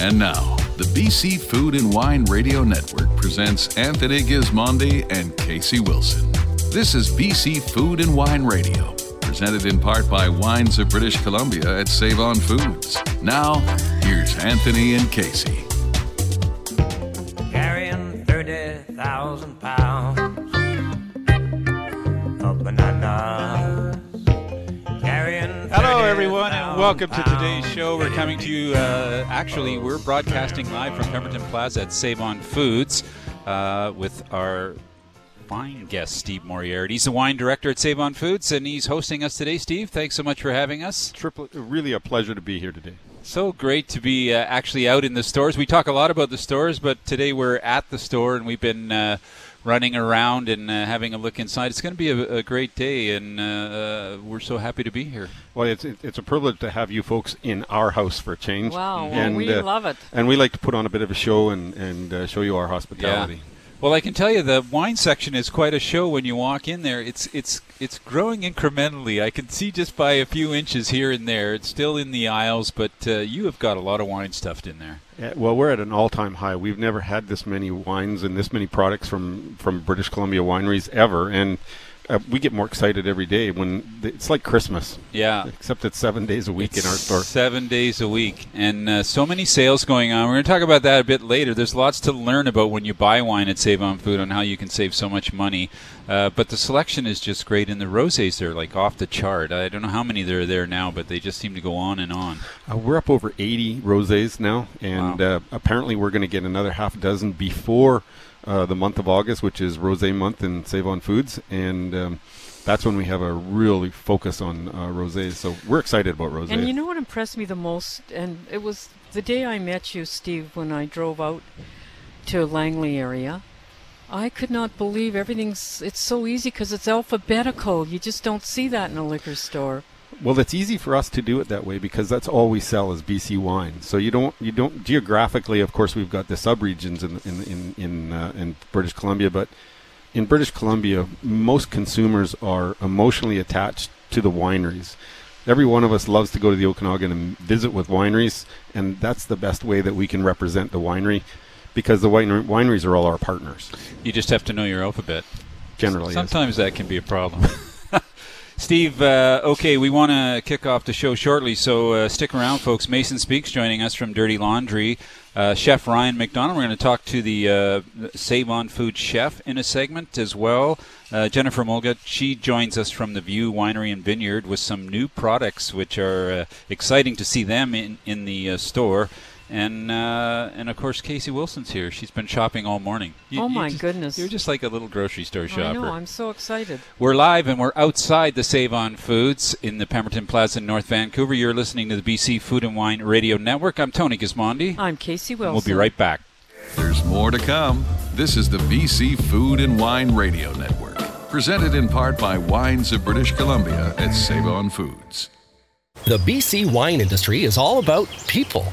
And now, the BC Food and Wine Radio Network presents Anthony Gismondi and Casey Wilson. This is BC Food and Wine Radio, presented in part by Wines of British Columbia at Save On Foods. Now, here's Anthony and Casey. Welcome to today's show. We're coming to you. Uh, actually, we're broadcasting live from Pemberton Plaza at Save On Foods uh, with our wine guest, Steve Moriarty. He's the wine director at Save On Foods, and he's hosting us today. Steve, thanks so much for having us. Triple, really a pleasure to be here today. So great to be uh, actually out in the stores. We talk a lot about the stores, but today we're at the store and we've been uh, running around and uh, having a look inside. It's going to be a, a great day, and uh, uh, we're so happy to be here. Well, it's it's a privilege to have you folks in our house for a change. Wow, well, and, we uh, love it. And we like to put on a bit of a show and and uh, show you our hospitality. Well, I can tell you the wine section is quite a show when you walk in there. It's it's it's growing incrementally. I can see just by a few inches here and there. It's still in the aisles, but uh, you have got a lot of wine stuffed in there. Uh, well, we're at an all-time high. We've never had this many wines and this many products from from British Columbia wineries ever, and uh, we get more excited every day when th- it's like Christmas. Yeah. Except it's seven days a week in our store. Seven days a week, and uh, so many sales going on. We're going to talk about that a bit later. There's lots to learn about when you buy wine at Save on Food on how you can save so much money. Uh, but the selection is just great, and the rosés are like off the chart. I don't know how many there are there now, but they just seem to go on and on. Uh, we're up over 80 rosés now, and Wow. uh, apparently we're going to get another half dozen before uh, the month of August, which is Rosé month in Save on Foods, and um, that's when we have a really focus on uh, rosés. So we're excited about rosé. And you know what impressed me the most? And it was the day I met you, Steve, when I drove out to Langley area. I could not believe everything's. It's so easy because it's alphabetical. You just don't see that in a liquor store. Well, it's easy for us to do it that way because that's all we sell is BC wine. So you don't you don't geographically, of course, we've got the subregions in in in in, uh, in British Columbia, but in British Columbia, most consumers are emotionally attached to the wineries. Every one of us loves to go to the Okanagan and visit with wineries, and that's the best way that we can represent the winery because the wine- wineries are all our partners. You just have to know your alphabet. Generally, yes. Sometimes that can be a problem. Steve, uh, okay, we want to kick off the show shortly, so uh, stick around, folks. Mason Spink's joining us from Dirty Laundry. Uh, chef Ryan McDonald. We're going to talk to the uh, Save on Food chef in a segment as well. Uh, Jennifer Molgat, she joins us from the View Winery and Vineyard with some new products, which are uh, exciting to see them in in the store. And uh, and of course, Casey Wilson's here. She's been shopping all morning. Oh, my just- goodness. You're just like a little grocery store shopper. I know. I'm so excited. We're live and we're outside the Save On Foods in the Pemberton Plaza in North Vancouver. You're listening to the BC Food and Wine Radio Network. I'm Tony Gismondi. I'm Casey Wilson. We'll be right back. There's more to come. This is the BC Food and Wine Radio Network, presented in part by Wines of British Columbia at Save On Foods. The BC wine industry is all about people.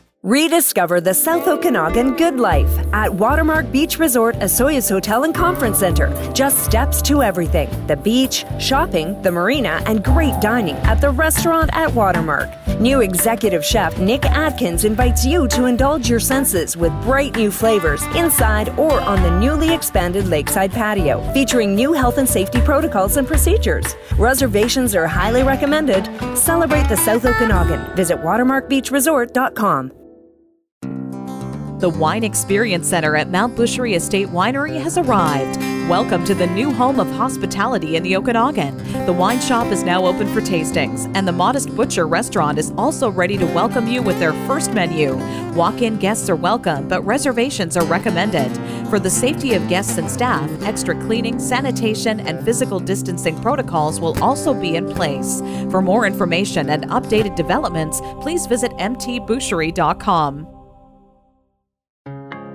Rediscover the South Okanagan good life at Watermark Beach Resort, Osoyoos Hotel and Conference Center. Just steps to everything the beach, shopping, the marina, and great dining at the restaurant at Watermark. New executive chef Nick Atkins invites you to indulge your senses with bright new flavors inside or on the newly expanded lakeside patio, featuring new health and safety protocols and procedures. Reservations are highly recommended. Celebrate the South Okanagan. Visit watermarkbeachresort.com. The Wine Experience Center at Mount Boucherie Estate Winery has arrived. Welcome to the new home of hospitality in the Okanagan. The wine shop is now open for tastings, and the Modest Butcher restaurant is also ready to welcome you with their first menu. Walk in guests are welcome, but reservations are recommended. For the safety of guests and staff, extra cleaning, sanitation, and physical distancing protocols will also be in place. For more information and updated developments, please visit mtboucherie.com.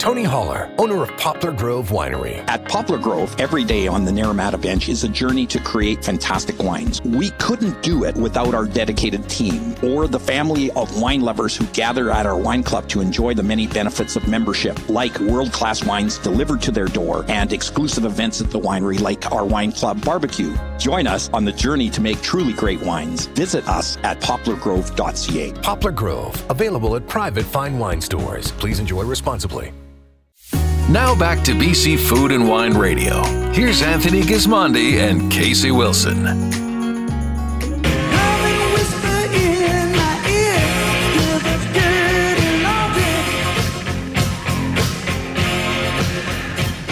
Tony Holler, owner of Poplar Grove Winery. At Poplar Grove, every day on the Naramata bench is a journey to create fantastic wines. We couldn't do it without our dedicated team or the family of wine lovers who gather at our wine club to enjoy the many benefits of membership, like world class wines delivered to their door and exclusive events at the winery, like our wine club barbecue. Join us on the journey to make truly great wines. Visit us at poplargrove.ca. Poplar Grove, available at private fine wine stores. Please enjoy responsibly. Now back to BC Food and Wine Radio. Here's Anthony Gismondi and Casey Wilson.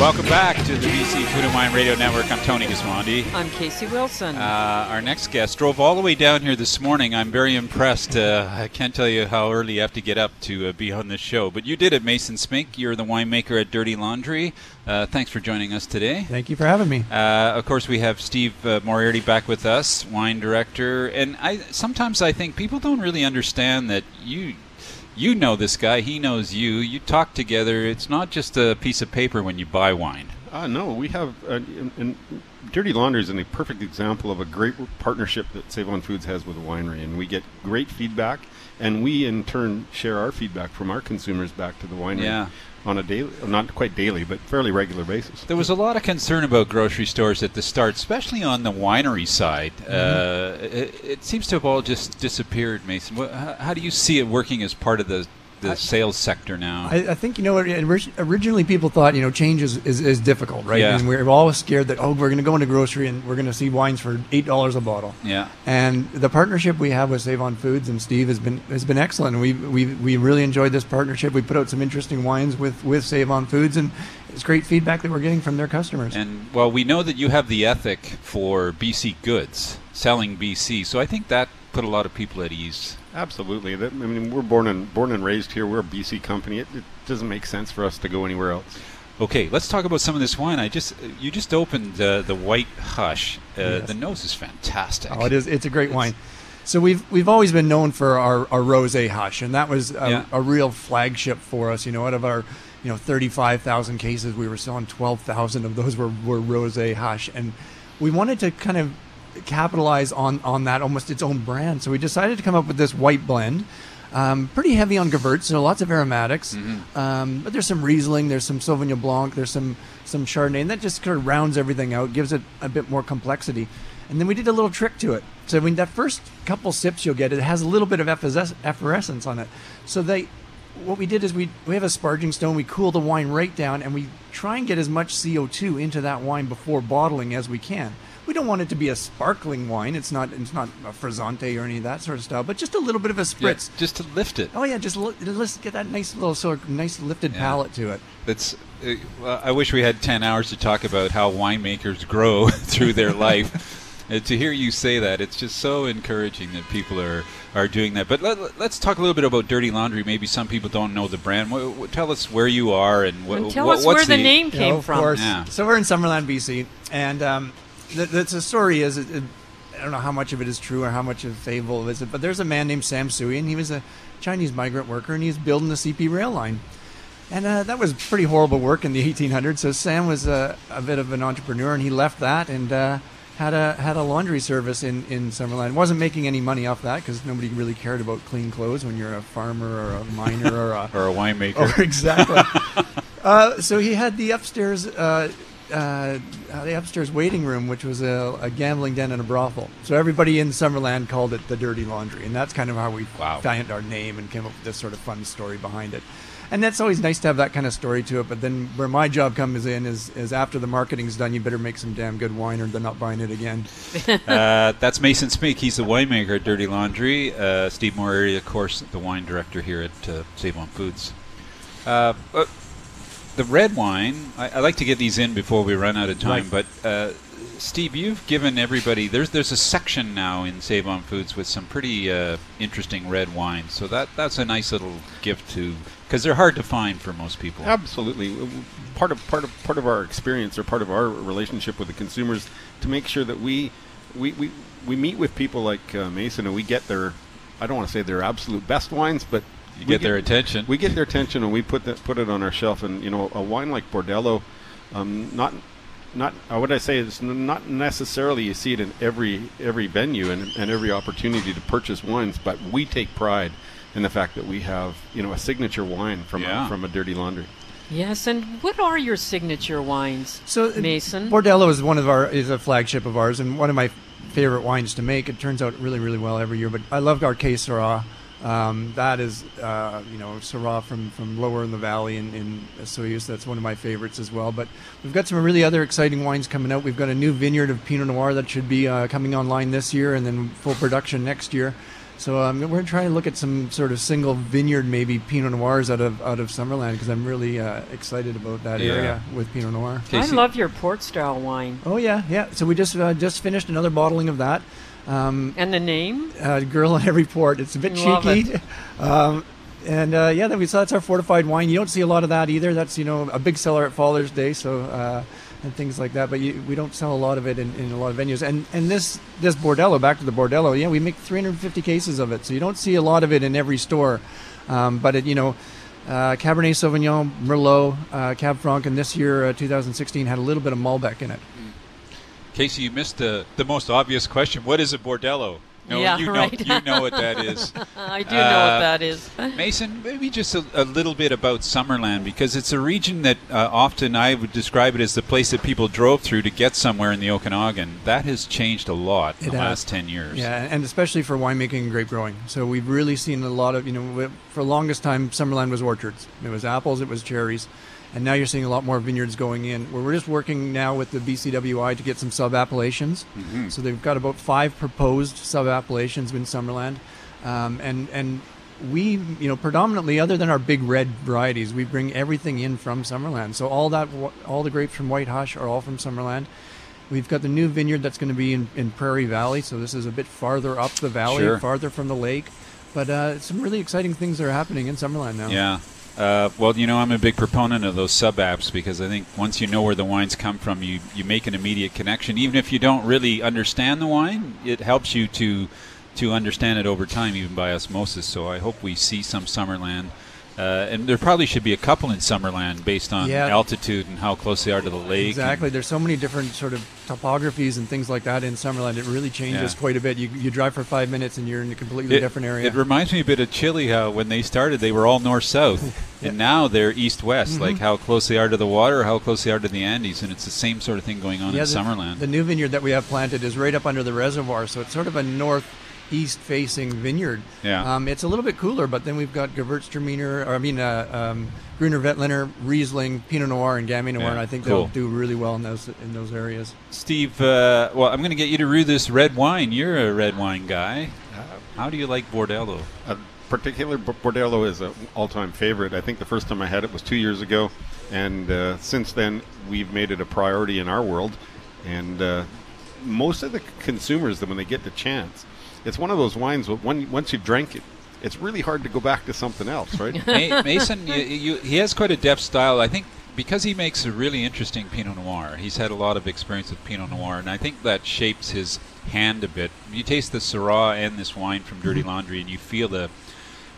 Welcome back to the BC Food and Wine Radio Network. I'm Tony Gismondi. I'm Casey Wilson. Uh, our next guest drove all the way down here this morning. I'm very impressed. Uh, I can't tell you how early you have to get up to uh, be on this show, but you did it, Mason Spink. You're the winemaker at Dirty Laundry. Uh, thanks for joining us today. Thank you for having me. Uh, of course, we have Steve uh, Moriarty back with us, wine director. And I sometimes I think people don't really understand that you you know this guy, he knows you. You talk together. It's not just a piece of paper when you buy wine. Uh, no, we have, uh, Dirty Laundry is a perfect example of a great partnership that Save On Foods has with a winery, and we get great feedback, and we in turn share our feedback from our consumers back to the winery Yeah. On a daily, not quite daily, but fairly regular basis. There was a lot of concern about grocery stores at the start, especially on the winery side. Uh, it, it seems to have all just disappeared, Mason. How, how do you see it working as part of the, the sales sector now? I, I think you know orig- originally people thought you know change is, is, is difficult, right? Yeah. And we're always scared that oh we're going to go into grocery and we're going to see wines for eight dollars a bottle. yeah. And the partnership we have with Save On Foods and Steve has been has been excellent. We we we really enjoyed this partnership. We put out some interesting wines with with Save On Foods, and it's great feedback that we're getting from their customers. And well, we know that you have the ethic for BC goods, selling BC. So I think that put a lot of people at ease. Absolutely. That, I mean, we're born and born and raised here. We're a BC company. It, it doesn't make sense for us to go anywhere else. Okay, let's talk about some of this wine. I just you just opened uh, the White Hush. Uh, Yes. The nose is fantastic. Oh, it is. It's a great wine. So we've we've always been known for our, our rosé hush, and that was a, Yeah. a real flagship for us. You know, out of our you know thirty five thousand cases, we were selling twelve thousand of those were were rosé hush, and we wanted to kind of capitalize on on that almost its own brand. So we decided to come up with this white blend. Um, pretty heavy on Gewurz, so lots of aromatics. Um, but there's some Riesling, there's some Sauvignon Blanc, there's some some Chardonnay, and that just kind of rounds everything out, gives it a bit more complexity. And then we did a little trick to it. So when that first couple sips you'll get, it has a little bit of effervescence on it. So they, what we did is we we have a sparging stone. We cool the wine right down, and we try and get as much CO2 into that wine before bottling as we can. We don't want it to be a sparkling wine. It's not. It's not a frizzante or any of that sort of style. But just a little bit of a Yeah, spritz. just to lift it. Oh yeah, just li- let's get that nice little sort of nice lifted Yeah. palate to it. That's. Uh, I wish we had ten hours to talk about how winemakers grow through their life. Uh, to hear you say that, it's just so encouraging that people are, are doing that. But let, us talk a little bit about Dirty Laundry. Maybe some people don't know the brand. Wha- wha- tell us where you are and, wha- and tell wha- us what's where the, name Yeah, came of from. course. Yeah. So we're in Summerland, BC, and um, the, the, the story is, it, it- I don't know how much of it is true or how much of fable is it, but there's a man named Sam Sui, and he was a Chinese migrant worker, and he was building the CP rail line. And uh, that was pretty horrible work in the 1800s. So Sam was a, a bit of an entrepreneur, and he left that and uh, had a had a laundry service in in Summerland. wasn't making any money off that because nobody really cared about clean clothes when you're a farmer or a miner or a or a winemaker. or exactly. uh, so he had the upstairs, uh, uh, the upstairs waiting room, which was a, a gambling den and a brothel. So everybody in Summerland called it the Dirty Laundry, and that's kind of how we Wow. found our name and came up with this sort of fun story behind it. And that's always nice to have that kind of story to it. But then where my job comes in is, is after the marketing's done, you better make some damn good wine, or they're not buying it again. uh, that's Mason Spink. He's the winemaker at Dirty Laundry. Uh, Steve Moriarty, of course, the wine director here at uh, Save On Foods. But the red wine, I, I like to get these in before we run out of time. But uh, Steve, you've given everybody there's there's a section now in Save On Foods with some pretty uh, interesting red wines. So that that's a nice little gift to because they're hard to find for most people. Absolutely. Part of part of part of our experience or part of our relationship with the consumers to make sure that we we we, we meet with people like uh, Mason and we get their I don't want to say their absolute best wines, but You we get their attention. We get their attention, and we put that put it on our shelf. And you know, a wine like Bordello, um, not not uh, what I say is not necessarily you see it in every every venue and, and every opportunity to purchase wines, but we take pride in the fact that we have you know a signature wine from Yeah. a, from a Dirty Laundry. Yes, and what are your signature wines, So uh, Mason? Bordello is one of our is a flagship of ours and one of my favorite wines to make. It turns out really really well every year. But I love our Case Syrah. Um, that is uh, you know Syrah from, from lower in the valley in, in Osoyoos. That's one of my favorites as well. But we've got some really other exciting wines coming out. We've got a new vineyard of Pinot Noir that should be uh, coming online this year and then full production next year. So um, we're trying to look at some sort of single vineyard, maybe Pinot Noirs out of out of Summerland because I'm really uh, excited about that Yeah. area with Pinot Noir. I love your port style wine. Oh yeah, yeah. So we just uh, just finished another bottling of that. Um, And the name? uh, girl in every port. It's a bit Love cheeky. it. Um, and uh, yeah, then we saw that's our fortified wine. You don't see a lot of that either. That's you know a big seller at Father's Day, so uh, and things like that. But you, we don't sell a lot of it in, in a lot of venues. And and this this Bordello, back to the Bordello. Yeah, we make 350 cases of it, so you don't see a lot of it in every store. Um, but it you know. Uh, Cabernet Sauvignon, Merlot, uh, Cab Franc, and this year, uh, 2016, had a little bit of Malbec in it. Casey, you missed the the most obvious question. What is a bordello? No, Yeah, you know right. you know what that is. I do know Uh, what that is. Mason, maybe just a, a little bit about Summerland because it's a region that uh, often I would describe it as the place that people drove through to get somewhere in the Okanagan. That has changed a lot in It the has. last ten years. Yeah, and especially for winemaking and grape growing. So we've really seen a lot of, you know, for the longest time, Summerland was orchards. It was apples, it was cherries. And now you're seeing a lot more vineyards going in. Where we're just working now with the BCWI to get some sub appellations. So they've got about five proposed sub appellations in Summerland. Um, and, and we, you know, predominantly, other than our big red varieties, we bring everything in from Summerland. So all that, all the grapes from White Hush are all from Summerland. We've got the new vineyard that's going to be in, in Prairie Valley, so this is a bit farther up the valley, Sure. farther from the lake. But uh, some really exciting things are happening in Summerland now. Yeah. Uh, well, you know, I'm a big proponent of those sub apps because I think once you know where the wines come from, you, you make an immediate connection. Even if you don't really understand the wine, it helps you to to understand it over time, even by osmosis. So I hope we see some Summerland. Uh, and there probably should be a couple in Summerland based on Yeah. altitude and how close they are to the lake. Exactly. There's so many different sort of topographies and things like that in Summerland. It really changes Yeah. quite a bit. You, you drive for five minutes and you're in a completely It, different area. it reminds me a bit of Chile. How when they started, they were all north south, and now they're east west. Mm-hmm. Like how close they are to the water, how close they are to the Andes, and it's the same sort of thing going on in the, Summerland. the new vineyard that we have planted is right up under the reservoir, so it's sort of a northeast facing vineyard. Yeah. Um, it's a little bit cooler, but then we've got Gewürztraminer, or I mean, uh, um, Gruner Veltliner, Riesling, Pinot Noir, and Gamay Noir, Yeah, and I think cool. they'll do really well in those in those areas. Steve, uh, well, I'm going to get you to brew this red wine. You're a red wine guy. How do you like Bordello? A particular B- Bordello is an all-time favorite. I think the first time I had it was two years ago, and uh, since then we've made it a priority in our world. And uh, most of the consumers, when they get the chance, it's one of those wines. that When once you've drank it, it's really hard to go back to something else, right? Mason, you, you, he has quite a depth style. I think because he makes a really interesting Pinot Noir. He's had a lot of experience with Pinot Noir, and I think that shapes his hand a bit. You taste the Syrah and this wine from Dirty Mm-hmm. Laundry, and you feel the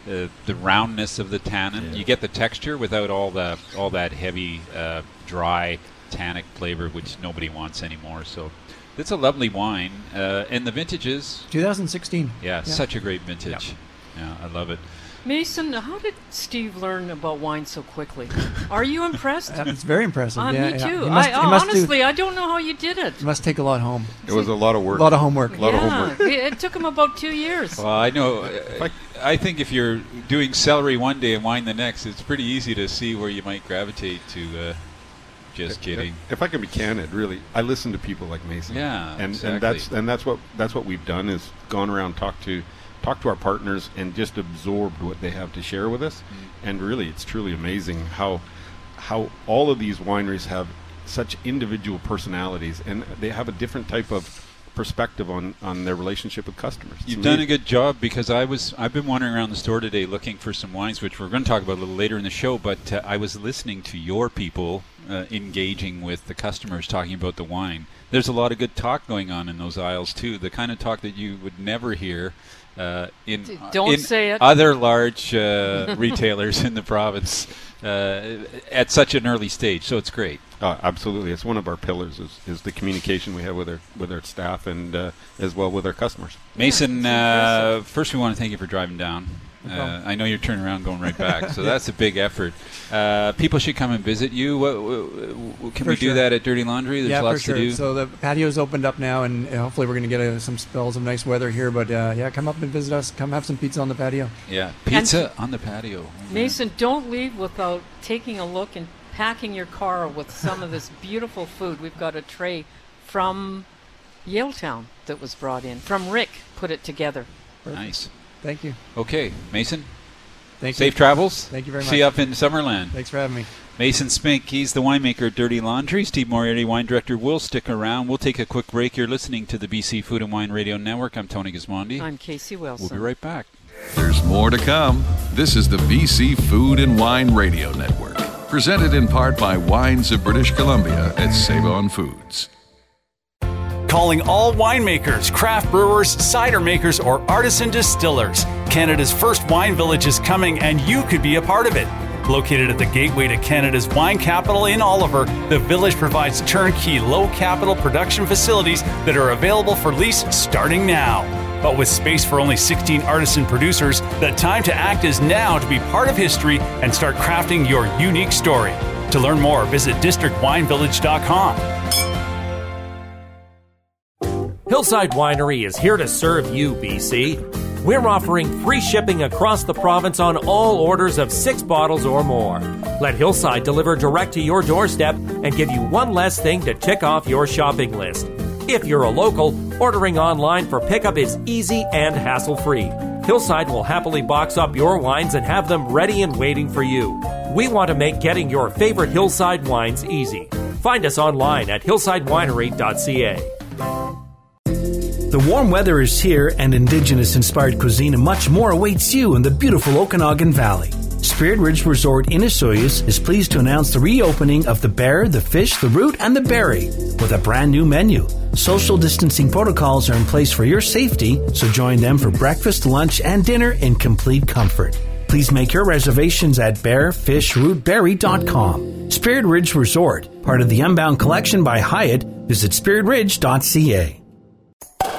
the, the roundness of the tannin. You get the texture without all the all that heavy, uh, dry tannic flavor, which nobody wants anymore. So. It's a lovely wine, uh, and the vintages, 2016. yeah, such a great vintage. Yeah, I love it. Mason, how did Steve learn about wine so quickly? Are you impressed? Uh, It's very impressive. Uh, yeah, me yeah. too. He must, I, he must do- honestly, I don't know how you did it. he must take a lot home. it was a lot of work. A lot of homework. A lot of yeah, homework. it, it took him about two years. Well, I know. uh, I think if you're doing celery one day and wine the next, it's pretty easy to see where you might gravitate to. Just kidding. If I can be candid, really, I listen to people like Mason. Yeah, and exactly. and that's and that's what that's what we've done is gone around talk to talk to our partners and just absorbed what they have to share with us. Mm. And really, it's truly amazing how how all of these wineries have such individual personalities and they have a different type of perspective on on their relationship with customers. You've done a good job because I was I've been wandering around the store today looking for some wines, which we're going to talk about a little later in the show. But uh, I was listening to your people uh, engaging with the customers, talking about the wine. There's a lot of good talk going on in those aisles too. The kind of talk that you would never hear uh, in don't in say it. other large uh, retailers in the province uh, at such an early stage. So it's great. Uh, absolutely, it's one of our pillars is, is the communication we have with our with our staff and uh, as well with our customers. Mason, uh, first we want to thank you for driving down. No Uh. I know you're turning around, going right back, so that's a big effort. Uh, people should come and visit you. What, what, what- can For we do sure. that at Dirty Laundry? There's yeah, lots for sure. to do. So the patio's opened up now, and uh, hopefully we're going to get uh, some spells of nice weather here. But uh, yeah, come up and visit us. Come have some pizza on the patio. yeah, pizza on the patio. Mason, don't leave without taking a look and packing your car with some of this beautiful food. We've got a tray from Yaletown that was brought in. From Rick, put it together. Nice. Thank you. Okay, Mason. Thank Safe you. travels. Thank you very much. See you up in Summerland. Thanks for having me. Mason Spink, he's the winemaker at Dirty Laundry. Steve Moriarty, wine director, will stick around. We'll take a quick break. You're listening to the BC Food and Wine Radio Network. I'm Tony Gismondi. I'm Casey Wilson. We'll be right back. There's more to come. This is the BC Food and Wine Radio Network, presented in part by Wines of British Columbia at Save On Foods. Calling all winemakers, craft brewers, cider makers, or artisan distillers. Canada's first wine village is coming, and you could be a part of it. Located at the gateway to Canada's wine capital in Oliver, the village provides turnkey low capital production facilities that are available for lease starting now. But with space for only 16 artisan producers, the time to act is now to be part of history and start crafting your unique story. To learn more, visit districtwinevillage.com. Hillside Winery is here to serve you, BC. We're offering free shipping across the province on all orders of six bottles or more. Let Hillside deliver direct to your doorstep and give you one less thing to tick off your shopping list. If you're a local, ordering online for pickup is easy and hassle free. Hillside will happily box up your wines and have them ready and waiting for you. We want to make getting your favorite Hillside wines easy. Find us online at hillsidewinery.ca. The warm weather is here, and Indigenous inspired cuisine and much more awaits you in the beautiful Okanagan Valley. Spirit Ridge Resort in Osoyoos is pleased to announce the reopening of the bear, the fish, the root, and the berry with a brand new menu. Social distancing protocols are in place for your safety, so join them for breakfast, lunch, and dinner in complete comfort. Please make your reservations at bearfishrootberry.com. Spirit Ridge Resort, part of the Unbound Collection by Hyatt. Visit spiritridge.ca.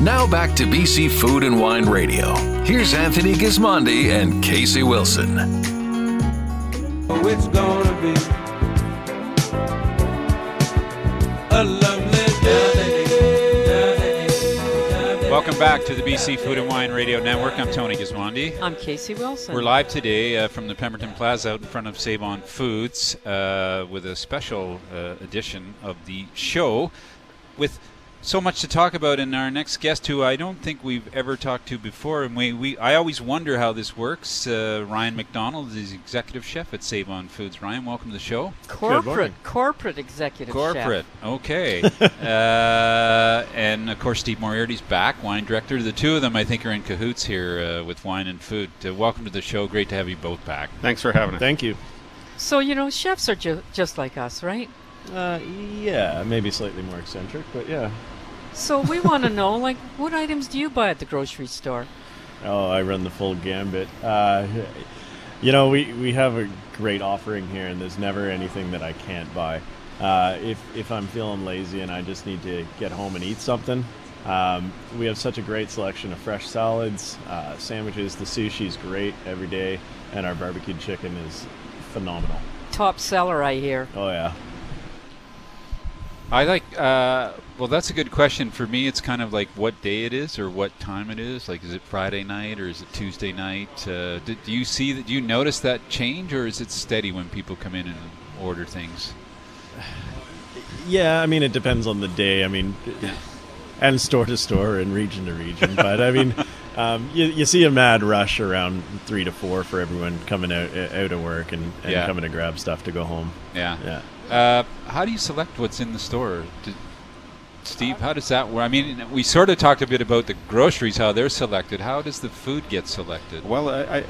Now back to BC Food and Wine Radio. Here's Anthony Gismondi and Casey Wilson. Oh, it's gonna be a lovely day. Welcome back to the BC Food and Wine Radio Network. I'm Tony Gismondi. I'm Casey Wilson. We're live today uh, from the Pemberton Plaza out in front of Save On Foods uh, with a special uh, edition of the show with so much to talk about and our next guest who I don't think we've ever talked to before and we, we I always wonder how this works uh, Ryan McDonald is executive chef at Save On Foods Ryan welcome to the show corporate, corporate executive corporate chef. okay uh, and of course Steve Moriarty's back wine director the two of them I think are in cahoots here uh, with wine and food uh, welcome to the show great to have you both back Thanks for having us. Thank you. So, you know, chefs are ju- just like us, right? Uh, yeah, maybe slightly more eccentric, but yeah. So we want to know, like, what items do you buy at the grocery store? Oh, I run the full gambit. Uh, you know, we, we have a great offering here, and there's never anything that I can't buy. Uh, if if I'm feeling lazy and I just need to get home and eat something, um, we have such a great selection of fresh salads, uh, sandwiches. The sushi's great every day, and our barbecued chicken is phenomenal. Top seller, I hear. Oh yeah. I like. Uh, well, that's a good question. For me, it's kind of like what day it is or what time it is. Like, is it Friday night or is it Tuesday night? Uh, do, do you see that? Do you notice that change, or is it steady when people come in and order things? Yeah, I mean it depends on the day. I mean, and store to store and region to region. but I mean, um, you, you see a mad rush around three to four for everyone coming out out of work and, and Yeah. coming to grab stuff to go home. Yeah. yeah. Uh, how do you select what's in the store? Did, Steve, how does that work? I mean, we sort of talked a bit about the groceries, how they're selected. How does the food get selected? Well, I,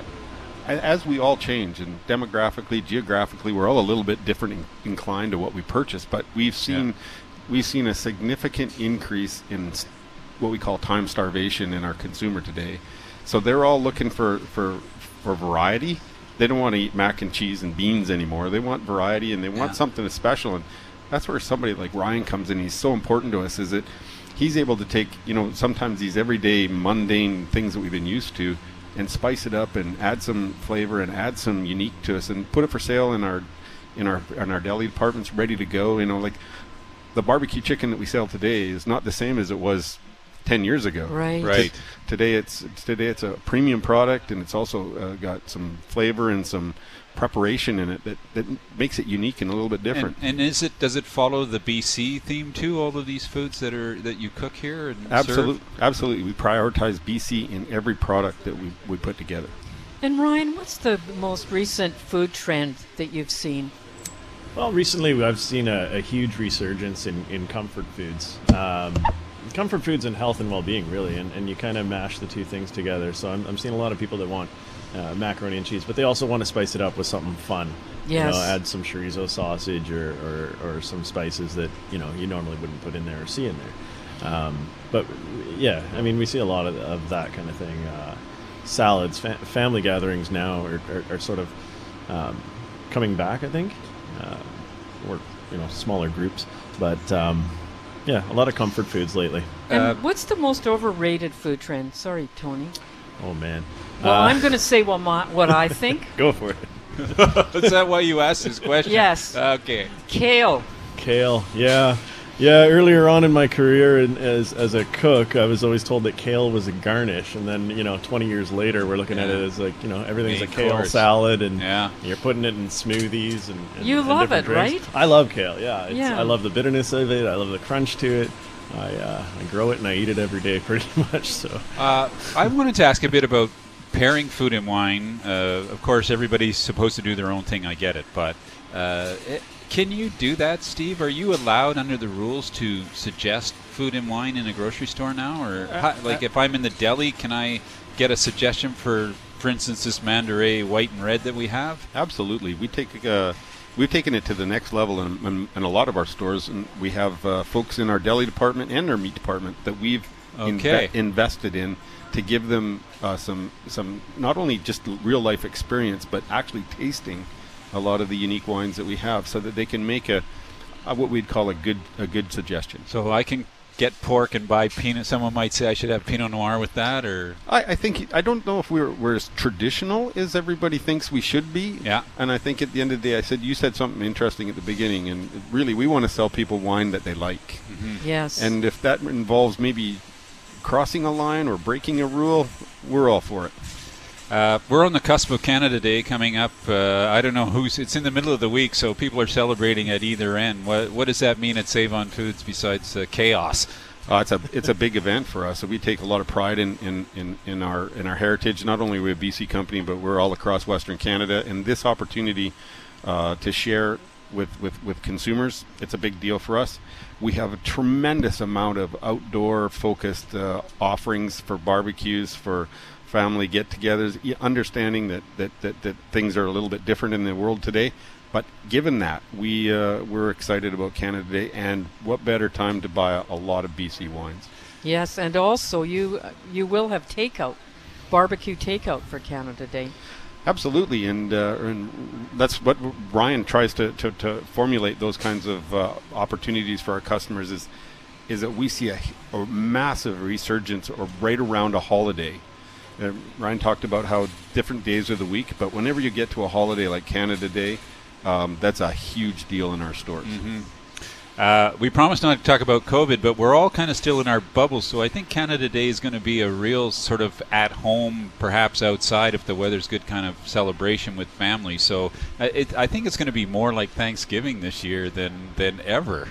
I, as we all change, and demographically, geographically, we're all a little bit different in, inclined to what we purchase. But we've seen, we've seen a significant increase in what we call time starvation in our consumer today. So they're all looking for for for variety. They don't want to eat mac and cheese and beans anymore. They want variety and they want Yeah. something special. And that's where somebody like Ryan comes in. He's so important to us. Is that he's able to take you know sometimes these everyday mundane things that we've been used to and spice it up and add some flavor and add some unique to us and put it for sale in our in our in our deli departments ready to go. You know, like the barbecue chicken that we sell today is not the same as it was 10 years ago. Right. Right. T- Today it's today it's a premium product and it's also uh, got some flavor and some preparation in it that, that makes it unique and a little bit different. And, and is it does it follow the BC theme too? All of these foods that are that you cook here and Absolutely, serve? absolutely. We prioritize BC in every product that we, we put together. And Ryan, what's the most recent food trend that you've seen? Well, recently I've seen a, a huge resurgence in, in comfort foods. Um, comfort foods and health and well-being, really, and, and you kind of mash the two things together. So I'm, I'm seeing a lot of people that want uh, macaroni and cheese, but they also want to spice it up with something fun. You Yes. know, add some chorizo sausage or, or, or some spices that, you know, you normally wouldn't put in there or see in there. Um, but yeah, I mean, we see a lot of, of that kind of thing. Uh, salads, fa- family gatherings now are, are, are sort of um, coming back, I think, uh, or you know, smaller groups. But um, yeah, a lot of comfort foods lately. And Uh, what's the most overrated food trend? Sorry, Tony. Oh man. Well, Uh, I'm going to say what my, what I think. Go for it. is that why you asked this question? Yes. Okay. Kale. Kale, yeah. Yeah, earlier on in my career in, as as a cook, I was always told that kale was a garnish, and then you know, 20 years later, we're looking at it as like you know, everything's Main a kale course. salad, and Yeah. you're putting it in smoothies and, and You and love different it, drinks. right? I love kale. Yeah, it's, Yeah. I love the bitterness of it. I love the crunch to it. I uh, I grow it and I eat it every day, pretty much. So Uh, I wanted to ask a bit about pairing food and wine. Uh, of course, everybody's supposed to do their own thing. I get it, but uh, it, can you do that, Steve? Are you allowed under the rules to suggest food and wine in a grocery store now, or Uh, how, like if I'm in the deli, can I get a suggestion for, for instance, this Mandaray white and red that we have? Absolutely, we take uh, we've taken it to the next level in, in, in a lot of our stores, and we have uh, folks in our deli department and our meat department that we've inve- Okay. invested in to give them uh, some some not only just real life experience, but actually tasting a lot of the unique wines that we have, so that they can make a, a what we'd call a good a good suggestion. So I can get pork and buy Pinot. Someone might say I should have Pinot Noir with that, or I, I think I don't know if we're we're as traditional as everybody thinks we should be. Yeah. And I think at the end of the day, I said you said something interesting at the beginning, and really we want to sell people wine that they like. Mm-hmm. Yes. And if that involves maybe crossing a line or breaking a rule, we're all for it. Uh, we're on the cusp of Canada Day coming up. Uh, I don't know who's. It's in the middle of the week, so people are celebrating at either end. What What does that mean at Save on Foods besides uh, chaos? Uh, it's a it's a big event for us. So we take a lot of pride in, in, in, in our in our heritage. Not only we a BC company, but we're all across Western Canada. And this opportunity uh, to share with, with, with consumers, it's a big deal for us. We have a tremendous amount of outdoor focused uh, offerings for barbecues, for family get-togethers. Understanding that, that, that, that things are a little bit different in the world today. But given that, we uh, we're excited about Canada Day, and what better time to buy a, a lot of BC wines? Yes, and also you you will have takeout, barbecue takeout for Canada Day. Absolutely, and uh, and that's what Ryan tries to, to, to formulate those kinds of uh, opportunities for our customers is is that we see a, a massive resurgence or right around a holiday. Uh, Ryan talked about how different days of the week, but whenever you get to a holiday like Canada Day, um, that's a huge deal in our stores. Uh, we promised not to talk about COVID, but we're all kind of still in our bubbles. So I think Canada Day is going to be a real sort of at home, perhaps outside if the weather's good, kind of celebration with family. So uh, it, I think it's going to be more like Thanksgiving this year than than ever.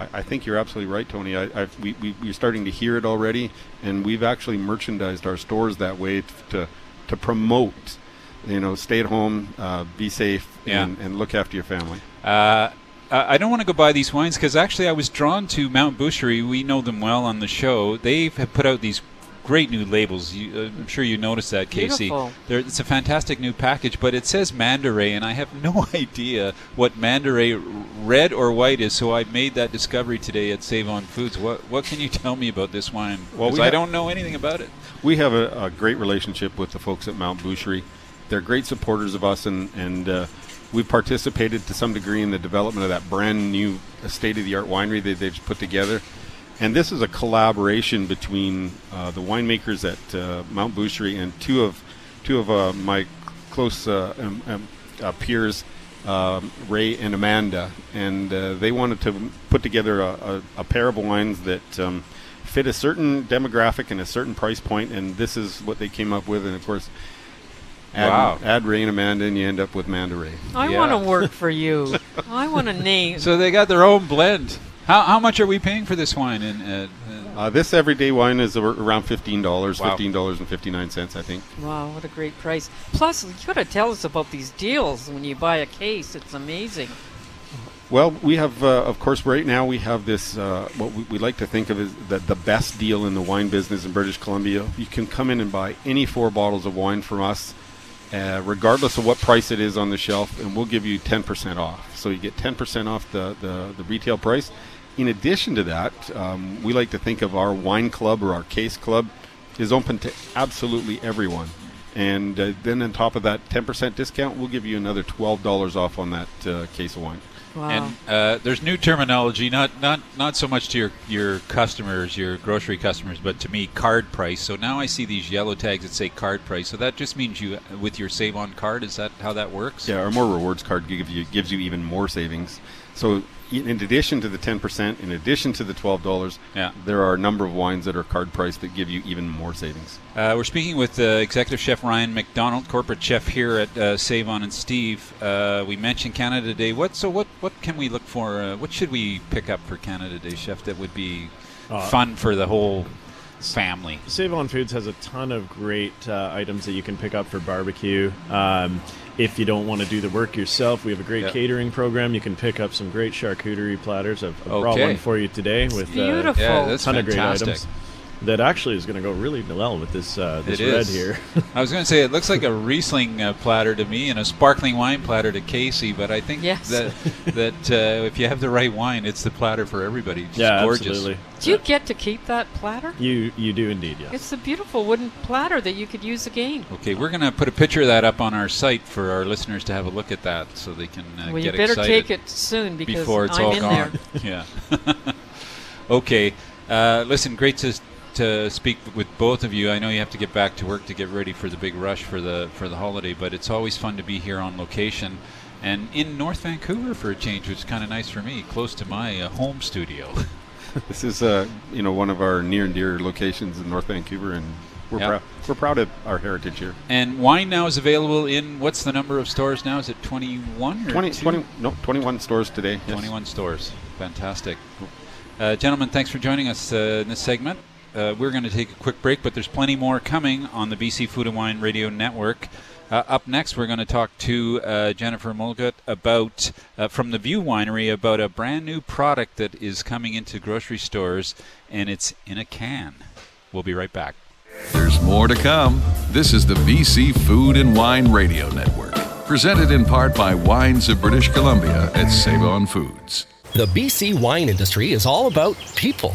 I, I think you're absolutely right, Tony. I, I've, we, we, we're starting to hear it already, and we've actually merchandised our stores that way to to promote, you know, stay at home, uh, be safe, Yeah. and, and look after your family. Uh, I I don't want to go buy these wines because actually I was drawn to Mount Boucherie. We know them well on the show. They have put out these great new labels. You, uh, I'm sure you noticed that, Casey. Beautiful. It's a fantastic new package, but it says Mandaray, and I have no idea what Mandaray red or white is. So I made that discovery today at Save On Foods. What what can you tell me about this wine? Well, 'Cause we I don't know anything about it. We have a, a great relationship with the folks at Mount Boucherie. They're great supporters of us, and and uh, we've participated to some degree in the development of that brand new state of the art winery that they've put together. And this is a collaboration between uh, the winemakers at uh, Mount Boucherie and two of two of uh, my close uh, um, um, uh, peers, um, Ray and Amanda, and uh, they wanted to put together a, a, a pair of wines that um, fit a certain demographic and a certain price point, and this is what they came up with. And of course, add, Wow. add Ray and Amanda, and you end up with Manda Ray. I Yeah. want to work for you. I want a name. So they got their own blend. How, how much are we paying for this wine? And uh, Uh, this everyday wine is around fifteen dollars, Wow. fifteen dollars and fifty nine cents, I think. Wow, what a great price. Plus, you got to tell us about these deals when you buy a case. It's amazing. Well, we have, uh, of course, right now we have this, uh, what we, we like to think of as the, the best deal in the wine business in British Columbia. You can come in and buy any four bottles of wine from us, uh, regardless of what price it is on the shelf, and we'll give you 10% off. So you get 10% off the, the, the retail price. In addition to that, um, we like to think of our wine club or our case club is open to absolutely everyone. And uh, then on top of that 10% discount, we'll give you another $12 off on that uh, case of wine. Wow. And uh, there's new terminology, not not not so much to your your customers, your grocery customers, but to me, card price. So now I see these yellow tags that say card price. So that just means you with your Save On card. Is that how that works? Yeah, our more rewards card gives you gives you even more savings. So in in addition to the ten percent, in addition to the twelve dollars, Yeah. there are a number of wines that are card priced that give you even more savings. Uh, we're speaking with uh, Executive Chef Ryan McDonald, corporate chef here at uh, Save On and Steve. Uh, we mentioned Canada Day. What so what what can we look for? Uh, what should we pick up for Canada Day, Chef? That would be Uh, fun for the whole family. Save On Foods has a ton of great uh, items that you can pick up for barbecue. Um, if you don't want to do the work yourself, we have a great Yeah. catering program. You can pick up some great charcuterie platters. I've, I've brought one for you today with beautiful. Uh, Yeah, a that's ton of great items. That actually is going to go really well with this uh, this It red is. here. I was going to say it looks like a Riesling uh, platter to me and a sparkling wine platter to Casey, but I think Yes. that that uh, if you have the right wine, it's the platter for everybody. It's yeah, gorgeous. absolutely. Do you get to keep that platter? You you do indeed, yes. It's a beautiful wooden platter that you could use again. Okay, we're going to put a picture of that up on our site for our listeners to have a look at that, so they can uh, well, you better take it soon because before it's I'm all in gone. there. yeah. okay. Uh, listen, great to to speak with both of you. I know you have to get back to work to get ready for the big rush for the for the holiday, but it's always fun to be here on location and in North Vancouver for a change, which is kind of nice for me, close to my uh, home studio. This is, uh, you know, one of our near and dear locations in North Vancouver, and we're Yeah. proud we're proud of our heritage here. and wine now is available in what's the number of stores now? Is it 21 or 20, 20 no, 21 stores today. yes. 21 stores. Fantastic. Uh, gentlemen, thanks for joining us uh, in this segment. Uh, we're going to take a quick break, but there's plenty more coming on the BC Food and Wine Radio Network. Uh, up next, we're going to talk to uh, Jennifer Molgat about uh, from the View Winery about a brand new product that is coming into grocery stores, and it's in a can. We'll be right back. There's more to come. This is the BC Food and Wine Radio Network, presented in part by Wines of British Columbia at Save On Foods. The BC wine industry is all about people.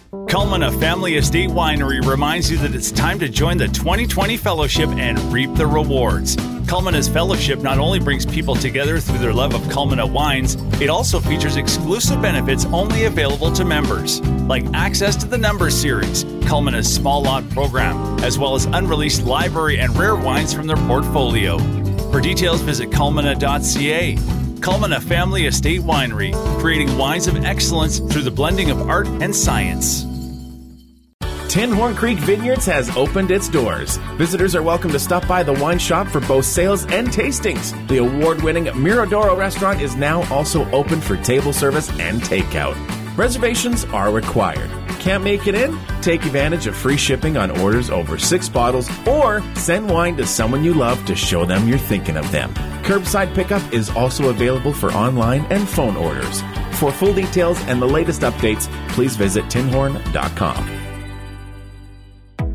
Culmina Family Estate Winery reminds you that it's time to join the 2020 Fellowship and reap the rewards. Culmina's Fellowship not only brings people together through their love of Culmina wines, it also features exclusive benefits only available to members, like access to the Number series, Culmina's small lot program, as well as unreleased library and rare wines from their portfolio. For details, visit culmina.ca. Culmina Family Estate Winery, creating wines of excellence through the blending of art and science. Tinhorn Creek Vineyards has opened its doors. Visitors are welcome to stop by the wine shop for both sales and tastings. The award winning Miradoro restaurant is now also open for table service and takeout. Reservations are required. Can't make it in? Take advantage of free shipping on orders over six bottles or send wine to someone you love to show them you're thinking of them. Curbside pickup is also available for online and phone orders. For full details and the latest updates, please visit tinhorn.com.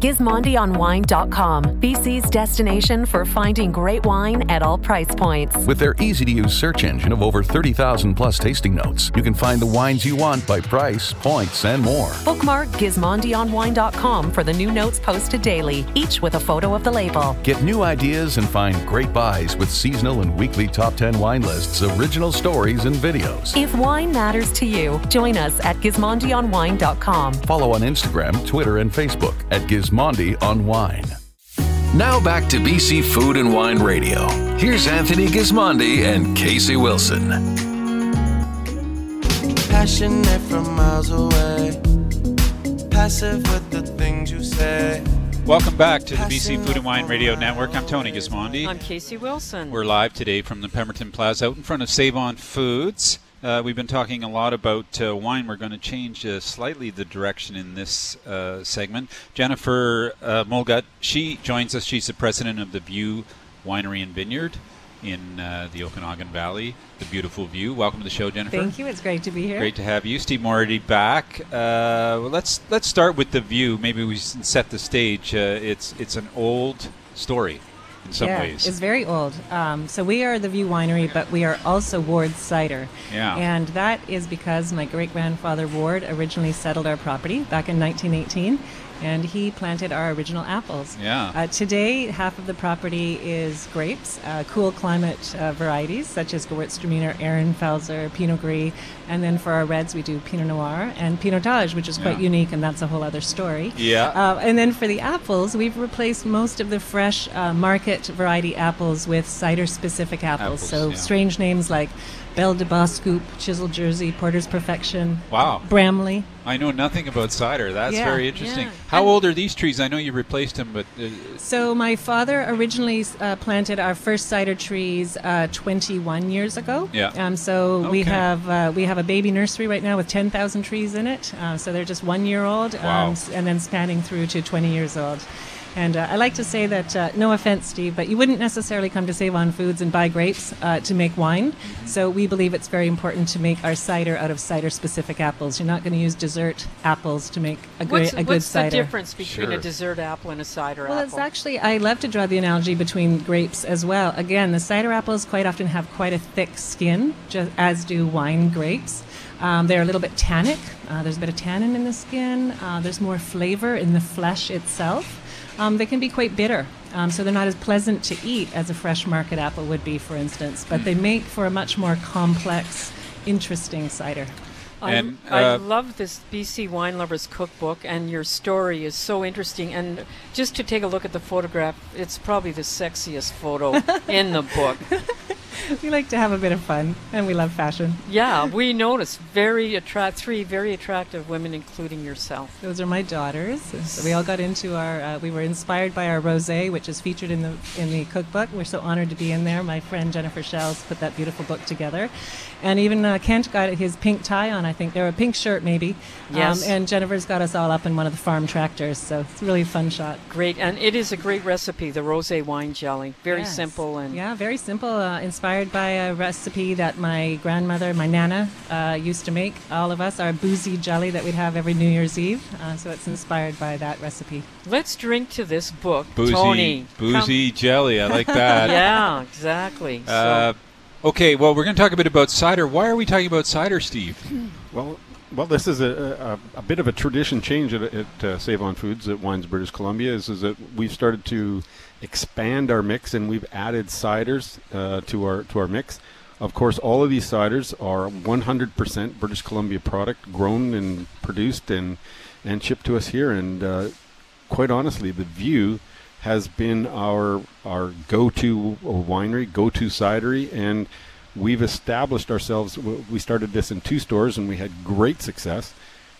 GismondiOnWine.com, BC's destination for finding great wine at all price points. With their easy to use search engine of over 30,000 plus tasting notes, you can find the wines you want by price, points, and more. Bookmark GismondiOnWine.com for the new notes posted daily, each with a photo of the label. Get new ideas and find great buys with seasonal and weekly top 10 wine lists, original stories, and videos. If wine matters to you, join us at GismondiOnWine.com. Follow on Instagram, Twitter, and Facebook at Gismondi on Wine. Now back to BC Food and Wine Radio. Here's Anthony Gismondi and Casey Wilson. Passionate from miles away. Passive with the things you say. Welcome back to the BC Food and Wine Radio Network. I'm Tony Gismondi. I'm Casey Wilson. We're live today from the Pemberton Plaza out in front of Save On Foods. Uh, we've been talking a lot about uh, wine. We're going to change uh, slightly the direction in this uh, segment. Jennifer uh, Molgat, she joins us. She's the president of the View Winery and Vineyard in uh, the Okanagan Valley. The beautiful view. Welcome to the show, Jennifer. Thank you. It's great to be here. Great to have you, Steve Moriarty, back. Uh, well, let's let's start with the view. Maybe we set the stage. Uh, it's it's an old story in some yeah, ways. It's very old. Um, so we are the View Winery, but we are also Ward Cider. Yeah. And that is because my great grandfather Ward originally settled our property back in 1918. And he planted our original apples. Yeah. Uh, today, half of the property is grapes, uh, cool climate uh, varieties such as Gewürztraminer, Ehrenfelser, Pinot Gris, and then for our reds we do Pinot Noir and Pinotage, which is quite Yeah. unique, and that's a whole other story. Yeah. Uh, and then for the apples, we've replaced most of the fresh uh, market variety apples with cider specific apples. Apples, so yeah. strange names like Belle de Boskoop, Chisel Jersey, Porter's Perfection, Wow. Bramley. I know nothing about cider. That's Yeah, very interesting. yeah. How old are these trees? I know you replaced them, but uh, So my father originally uh, planted our first cider trees uh, 21 years ago. Yeah. Um, so we have uh, we have a baby nursery right now with 10,000 trees in it. Uh, so they're just one year old, Wow. um, and then spanning through to 20 years old. And uh, I like to say that, uh, no offense, Steve, but you wouldn't necessarily come to Save On Foods and buy grapes uh, to make wine. Mm-hmm. So we believe it's very important to make our cider out of cider-specific apples. You're not going to use dessert apples to make a, great, What's, a good what's cider. the difference between Sure. a dessert apple and a cider Well, apple? Well, it's actually, I love to draw the analogy between grapes as well. Again, the cider apples quite often have quite a thick skin, just as do wine grapes. Um, they're a little bit tannic. Uh, there's a bit of tannin in the skin. Uh, there's more flavor in the flesh itself. Um, they can be quite bitter, um, so they're not as pleasant to eat as a fresh market apple would be, for instance. But they make for a much more complex, interesting cider. I, And, I uh, love this BC Wine Lovers Cookbook, and your story is so interesting. And just to take a look at the photograph, it's probably the sexiest photo in the book. we like to have a bit of fun, and we love fashion. Yeah, we noticed very attract three very attractive women, including yourself. Those are my daughters. So we all got into our. Uh, we were inspired by our rosé, which is featured in the in the cookbook. We're so honored to be in there. My friend Jennifer Schell put that beautiful book together, and even uh, Kent got his pink tie on. I think they're a pink shirt, maybe. Yes. Um, and Jennifer's got us all up in one of the farm tractors. So it's a really fun shot. Great, and it is a great recipe, the rosé wine jelly. Very Yes. simple and Yeah, very simple. Uh, inspired by a recipe that my grandmother, my nana, uh, used to make. All of us, our boozy jelly that we'd have every New Year's Eve. Uh, so it's inspired by that recipe. Let's drink to this book, boozy, Tony. boozy jelly. I like that. yeah, exactly. Uh, okay, well, we're going to talk a bit about cider. Why are we talking about cider, Steve? Well, Well, this is a, a, a bit of a tradition change at, at uh, Save On Foods at Wines British Columbia. Is, is that we've started to expand our mix and we've added ciders uh, to our to our mix. Of course, all of these ciders are 100% British Columbia product, grown and produced and and shipped to us here. And uh, quite honestly, the View has been our our go-to winery, go-to cidery, and we've established ourselves. We started this in two stores, and we had great success.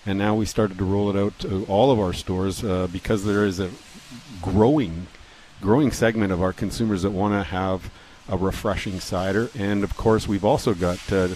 And now we started to roll it out to all of our stores uh, because there is a growing, growing segment of our consumers that want to have a refreshing cider. And of course, we've also got uh,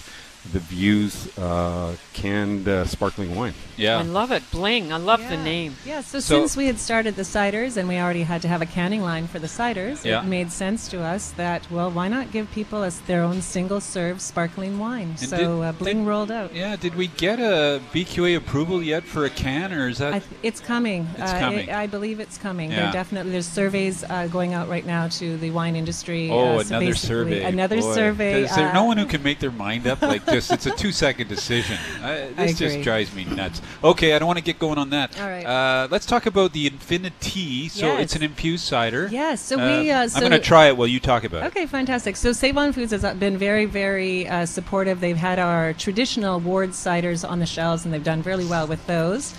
the Views uh, canned uh, sparkling wine. Yeah. I love it. Bling. I love the name. Yeah, so, So- since we had started the ciders and we already had to have a canning line for the ciders, Yeah. it made sense to us that, well, why not give people us their own single serve sparkling wine? And so did- uh, Bling rolled out. Yeah, did we get a VQA approval yet for a can, or is that? I th- it's coming. It's uh, coming. I believe it's coming. Yeah. There definitely there's surveys uh, going out right now to the wine industry. Oh, uh, so another survey. Another Boy. survey. Is there uh, no one who can make their mind up like this? It's a two-second decision. Uh, this just agree. drives me nuts. Okay, I don't want to get going on that. All right. Uh, let's talk about the Infinity. So Yes. it's an infused cider. Yes, so we, uh, I'm going to try it while you talk about it. Okay, fantastic. So Save On Foods has been very, very uh, supportive. They've had our traditional Ward ciders on the shelves, and they've done really well with those.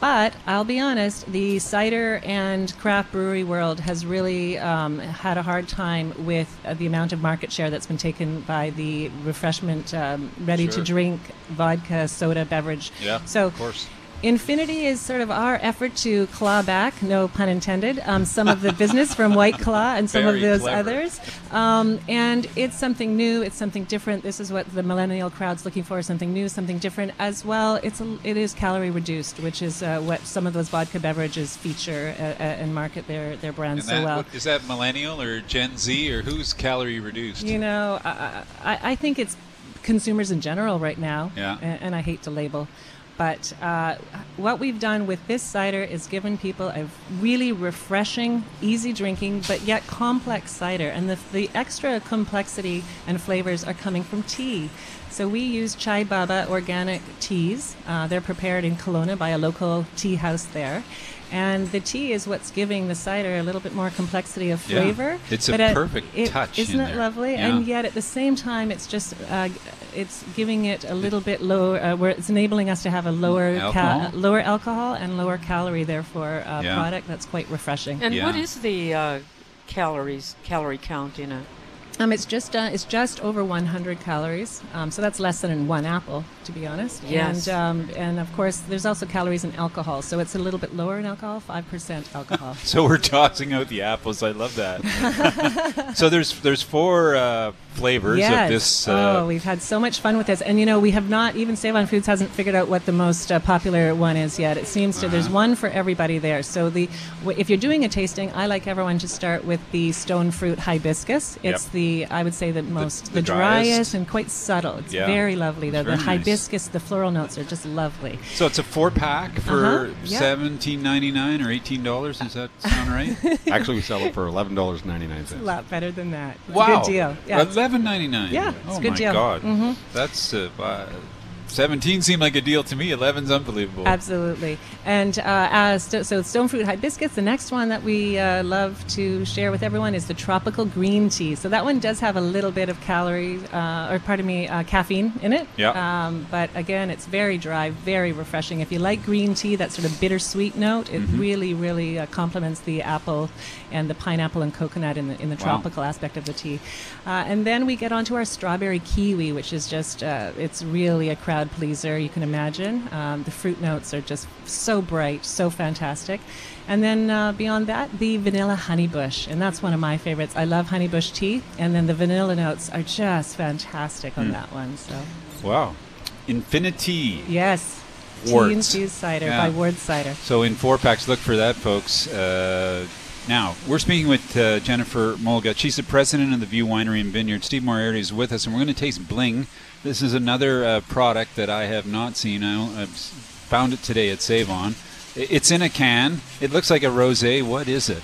But I'll be honest, the cider and craft brewery world has really um, had a hard time with uh, the amount of market share that's been taken by the refreshment, um, ready-to-drink vodka, soda, beverage. Yeah, So of course. Infinity is sort of our effort to claw back, no pun intended, um, some of the business from White Claw and some Very of those clever. others. Um, and it's something new, it's something different. This is what the millennial crowd's looking for something new, something different as well. It's a, it is calorie reduced, which is uh, what some of those vodka beverages feature uh, uh, and market their, their brands And so well. what- is that millennial or Gen Z or who's calorie reduced? You know, I, I, I think it's consumers in general right now. Yeah. a- And, I hate to label. But uh, what we've done with this cider is given people a really refreshing, easy drinking, but yet complex cider. And the, the extra complexity and flavors are coming from tea. So we use Chai Baba organic teas. Uh, they're prepared in Kelowna by a local tea house there. And the tea is what's giving the cider a little bit more complexity of Yeah. flavor. It's a But, uh, perfect it- touch Isn't in it there. lovely? Yeah. And yet at the same time, it's just uh, it's giving it a little bit lower. Uh, where it's enabling us to have a lower Alcohol? lower alcohol and lower calorie, therefore uh, Yeah. product that's quite refreshing. And what is the uh, calories calorie count in a? Um, it's just uh, it's just over 100 calories, um, so that's less than in one apple, to be honest. Yes. And um, and of course, there's also calories in alcohol, so it's a little bit lower in alcohol, five percent alcohol. So we're tossing out the apples. I love that. so there's there's four uh, flavors yes. of this. Uh, oh, we've had so much fun with this, and you know, we have not even Save On Foods hasn't figured out what the most uh, popular one is yet. It seems to there's Uh-huh. one for everybody there. So the w- if you're doing a tasting, I like everyone to start with the stone fruit hibiscus. It's Yep. the I would say the most the the, driest. driest. and quite subtle. It's Yeah. very lovely. The, It's the very nice. hibiscus, the floral notes are just lovely. so it's a four pack for Uh-huh, yeah. seventeen ninety nine or eighteen dollars. Does that sound right? Actually, we sell it for eleven dollars ninety nine a lot better than that. It's wow, a good deal. Yeah. Eleven ninety nine. Yeah, oh it's a good my deal. god, Mhm. that's uh, uh, seventeen seemed like a deal to me. Eleven's unbelievable. Absolutely. And uh, sto- so stone fruit hibiscus, the next one that we uh, love to share with everyone is the tropical green tea. So that one does have a little bit of calories, uh, or pardon me, uh, caffeine in it. Yeah. Um, but again, it's very dry, very refreshing. If you like green tea, that sort of bittersweet note, it Mhm. really, really uh, complements the apple and the pineapple and coconut in the in the Wow. tropical aspect of the tea. Uh, and then we get onto our strawberry kiwi, which is just uh, it's really a crowd pleaser. You can imagine um, the fruit notes are just so bright, so fantastic. And then uh, beyond that, the vanilla honeybush, and that's one of my favorites. I love honeybush tea, and then the vanilla notes are just fantastic on Mm. that one. So Wow, Infinity. yes, tea infused cider Yeah. by Ward Cider. So in four packs, look for that, folks. Uh, now we're speaking with uh, Jennifer Molgat. She's the president of the View Winery and Vineyard. Steve Moriarty is with us, and we're going to taste Bling. This is another uh, product that I have not seen. I, I've found it today at Save On. It's in a can. It looks like a rosé. What is it?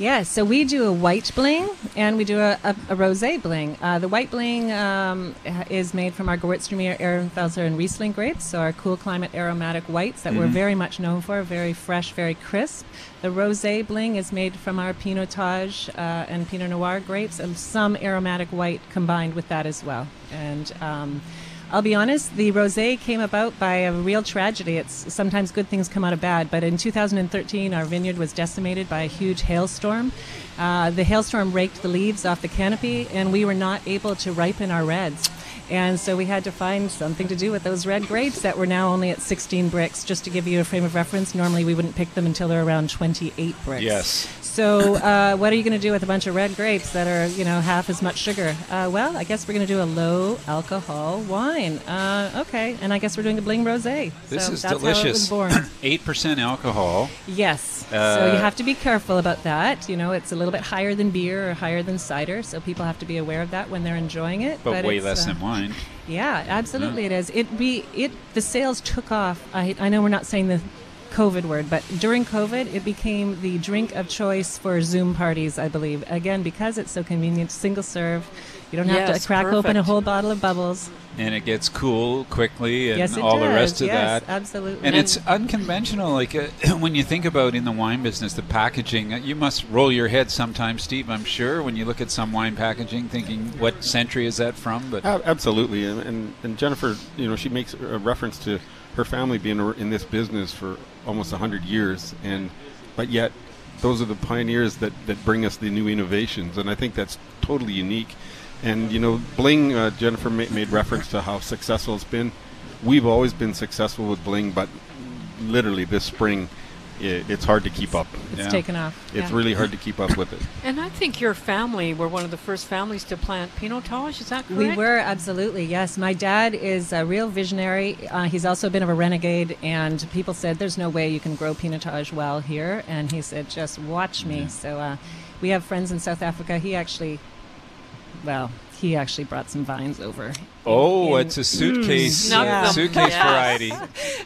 Yeah, so we do a white bling and we do a, a, a rosé bling. Uh, the white bling um, is made from our Gewürztraminer, Ehrenfelser, and Riesling grapes, so our cool climate aromatic whites that we're Mhm. very much known for, very fresh, very crisp. The rosé bling is made from our Pinotage uh, and Pinot Noir grapes, and some aromatic white combined with that as well. And um, I'll be honest, the rosé came about by a real tragedy. It's sometimes good things come out of bad, but in 2013, our vineyard was decimated by a huge hailstorm. Uh, the hailstorm raked the leaves off the canopy, and we were not able to ripen our reds. And so we had to find something to do with those red grapes that were now only at 16 Brix. Just to give you a frame of reference, normally we wouldn't pick them until they're around 28 Brix. Yes. So, uh, what are you going to do with a bunch of red grapes that are, you know, half as much sugar? Uh, well, I guess we're going to do a low alcohol wine. Uh, okay, and I guess we're doing a bling rosé. This so is that's delicious. How it was born. Eight percent alcohol. Yes. so Uh, you have to be careful about that. You know, it's a little bit higher than beer or higher than cider, so people have to be aware of that when they're enjoying it. But, way less uh, than wine. yeah, absolutely it is. It we it the sales took off. I I know we're not saying the COVID word, but during COVID, it became the drink of choice for Zoom parties. I believe again because it's so convenient, single serve. You don't have to crack open a whole bottle of bubbles. and it gets cool quickly and Yes, it all the rest of Yes, that. absolutely. And, And- it's unconventional. Like uh, when you think about in the wine business, the packaging, uh, you must roll your head sometimes, Steve. I'm sure when you look at some wine packaging, thinking, "What century is that from?" But A- Absolutely, and, and and Jennifer, you know, she makes a reference to her family being in this business for almost hundred years, and but yet those are the pioneers that that bring us the new innovations, and I think that's totally unique. And you know, Bling, uh, Jennifer ma- made reference to how successful it's been. We've always been successful with Bling, but literally this spring, i it's hard to keep up. It's Yeah. taken off, It's yeah. really hard to keep up with it. And I think your family were one of the first families to plant Pinotage. Is that correct? We were absolutely yes. My dad is a real visionary. Uh, he's also a bit of a renegade, and people said there's no way you can grow Pinotage well here, and he said just watch me. So uh, we have friends in South Africa. He actually, well, he actually brought some vines over. oh, in- it's a suitcase, Snuck uh, them. suitcase Yes. variety.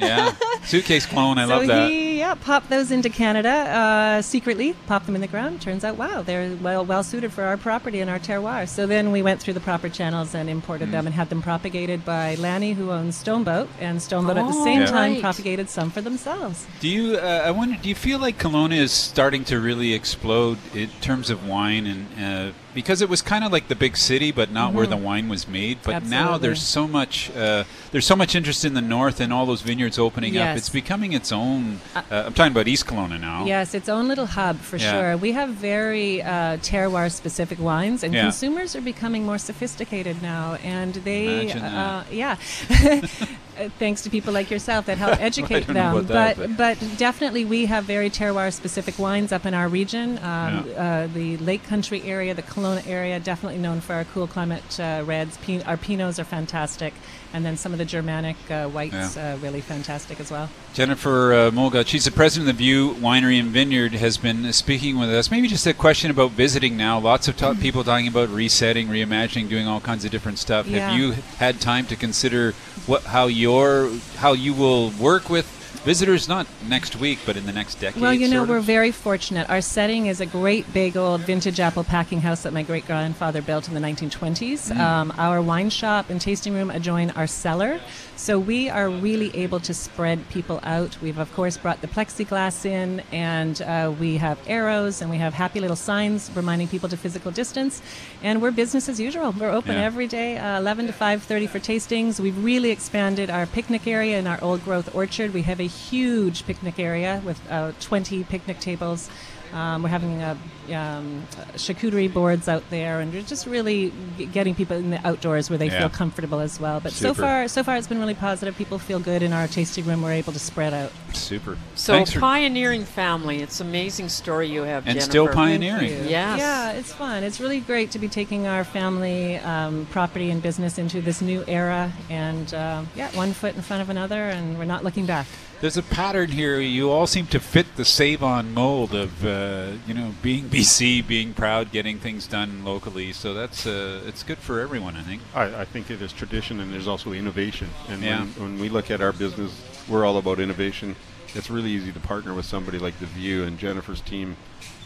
Yeah, suitcase clone. I so love that. Yeah popped those into Canada uh, secretly, pop them in the ground. Turns out, wow, they're well well suited for our property and our terroir. So then we went through the proper channels and imported Mm. them and had them propagated by Lanny, who owns Stoneboat, and Stoneboat at the Oh, same Yeah. time right. propagated some for themselves. Do you? Uh, I wonder. Do you feel like Kelowna is starting to really explode in terms of wine, and uh, because it was kind of like the big city, but not where Mhm. the wine was made. But now there's so much. Uh, there's so much interest in the north, and all those vineyards opening up. It's becoming its own. Uh, I'm talking about East Kelowna now. Yes, its own little hub for Yeah. sure. We have very uh, terroir specific wines, and Yeah. consumers are becoming more sophisticated now. And they, uh, yeah, Uh, thanks to people like yourself that help educate them. that, but, but definitely, we have very terroir specific wines up in our region. Um, uh, the Lake Country area, the Kelowna area, definitely known for our cool climate uh, reds. Pin- our Pinots are fantastic, and then some of the Germanic uh, whites, uh, really fantastic as well. Jennifer uh, she's the president of the View Winery and Vineyard, has been speaking with us. Maybe just a question about visiting now. Lots of ta- people talking about resetting, reimagining, doing all kinds of different stuff. Yeah. Have you had time to consider what how your how you will work with visitors not next week but in the next decade? Well, you know, we're of? very fortunate. Our setting is a great big old vintage apple packing house that my great grandfather built in the 1920s. Mm. Um, our wine shop and tasting room adjoin our cellar. So we are really able to spread people out. We've, of course, brought the plexiglass in, and uh, we have arrows, and we have happy little signs reminding people to physical distance. And we're business as usual. We're open Yeah. every day, uh, 11 to 5:30 for tastings. We've really expanded our picnic area in our old growth orchard. We have a huge picnic area with uh, 20 picnic tables. Um, we're having uh um, charcuterie boards out there, and we're just really getting people in the outdoors where they Yeah. feel comfortable as well. But so far, so far, it's been really positive. People feel good in our tasting room. We're able to spread out. Super. So Thanks for- pioneering family. It's an amazing story you have, And Jennifer. still pioneering. Thank you. Yes. Yeah, it's fun. It's really great to be taking our family um, property and business into this new era, and uh, yeah, one foot in front of another, and we're not looking back. There's a pattern here. You all seem to fit the save-on mold of, uh, you know, being BC, being proud, getting things done locally. So that's uh, it's good for everyone, I think. I, I think it is tradition and there's also innovation. And Yeah. when, when we look at our business, we're all about innovation. it's really easy to partner with somebody like the View and Jennifer's team,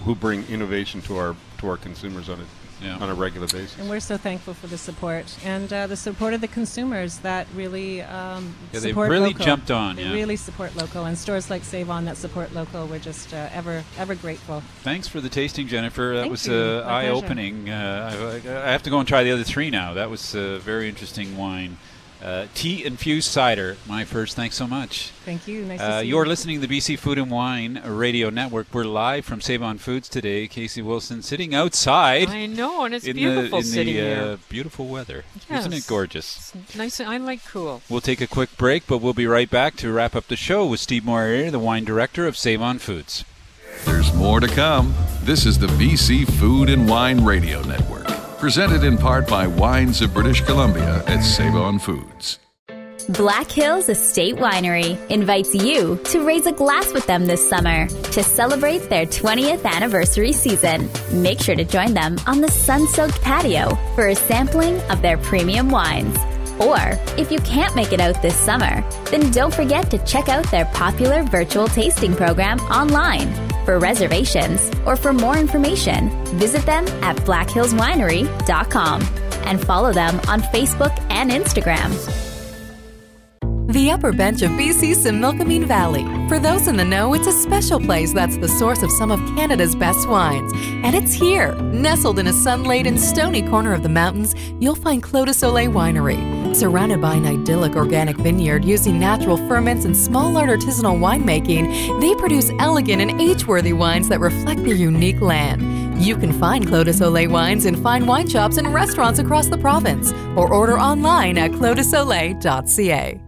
who bring innovation to our to our consumers on a Yeah. on a regular basis. And we're so thankful for the support and uh, the support of the consumers that really um, Yeah, they've support really local. jumped on, They yeah. really support local, and stores like Save On that support local. We're just uh, ever ever grateful. Thanks for the tasting, Jennifer. That Thank was uh, My pleasure. eye-opening. Uh, I, I have to go and try the other three now. That was a very interesting wine. Uh, tea infused cider, my first. Thanks so much. Thank you. Nice to Uh, see you're you. listening to the BC Food and Wine Radio Network. We're live from Save On Foods today. Casey Wilson sitting outside. I know, and it's in beautiful the, in sitting the, here. Uh, beautiful weather. Isn't it gorgeous? It's nice. I like cool. We'll take a quick break, but we'll be right back to wrap up the show with Steve Moyer, the wine director of Save On Foods. There's more to come. This is the BC Food and Wine Radio Network, presented in part by Wines of British Columbia at Save On Foods. Black Hills Estate Winery invites you to raise a glass with them this summer to celebrate their 20th anniversary season. Make sure to join them on the sun soaked patio for a sampling of their premium wines. Or, if you can't make it out this summer, then don't forget to check out their popular virtual tasting program online. For reservations or for more information, visit them at blackhillswinery.com and follow them on Facebook and Instagram. The upper bench of BC's Similkameen Valley. For those in the know, it's a special place that's the source of some of Canada's best wines. And it's here, nestled in a sun-laden, stony corner of the mountains, you'll find Clos de Soleil Winery. Surrounded by an idyllic organic vineyard using natural ferments and small art artisanal winemaking, they produce elegant and age-worthy wines that reflect their unique land. You can find Clos de Soleil wines in fine wine shops and restaurants across the province, or order online at closdesoleil.ca.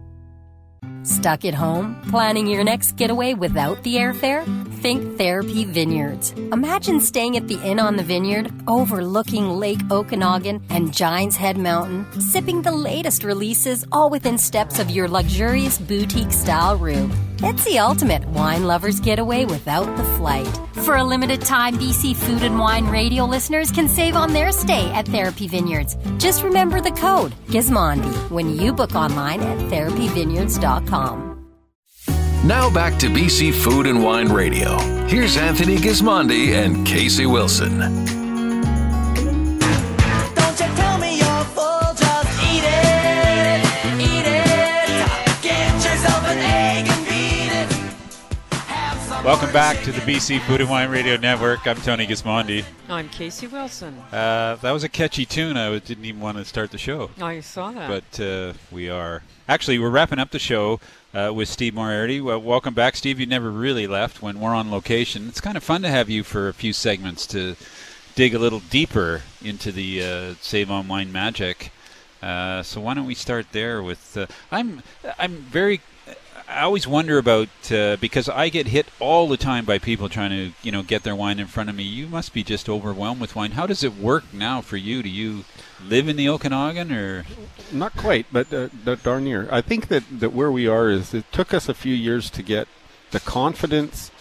Stuck at home, planning your next getaway without the airfare? Think Therapy Vineyards. Imagine staying at the Inn on the Vineyard, overlooking Lake Okanagan and Giants Head Mountain, sipping the latest releases, all within steps of your luxurious boutique style room. It's the ultimate wine lover's getaway without the flight. For a limited time, BC Food and Wine radio listeners can save on their stay at Therapy Vineyards. Just remember the code GISMONDI when you book online at therapyvineyards.com. Now back to BC Food and Wine Radio. Here's Anthony Gismondi and Casey Wilson. Don't you tell me you're full, just eat it, eat it. Get yourself an egg and beat it. Welcome back to the BC Food and Wine Radio Network. I'm Tony Gismondi. I'm Casey Wilson. Uh, that was a catchy tune. I didn't even want to start the show. I saw that. But uh, we are. Actually, we're wrapping up the show uh, with Steve Moriarty. Well, welcome back, Steve. You never really left when we're on location. It's kind of fun to have you for a few segments to dig a little deeper into the uh, Save on Wine magic. Uh, so why don't we start there with? Uh, I'm I'm very. I always wonder about uh, because I get hit all the time by people trying to you know get their wine in front of me. You must be just overwhelmed with wine. How does it work now for you? Do you live in the Okanagan or? Not quite, but uh, darn near. I think that, that where we are is it took us a few years to get the confidence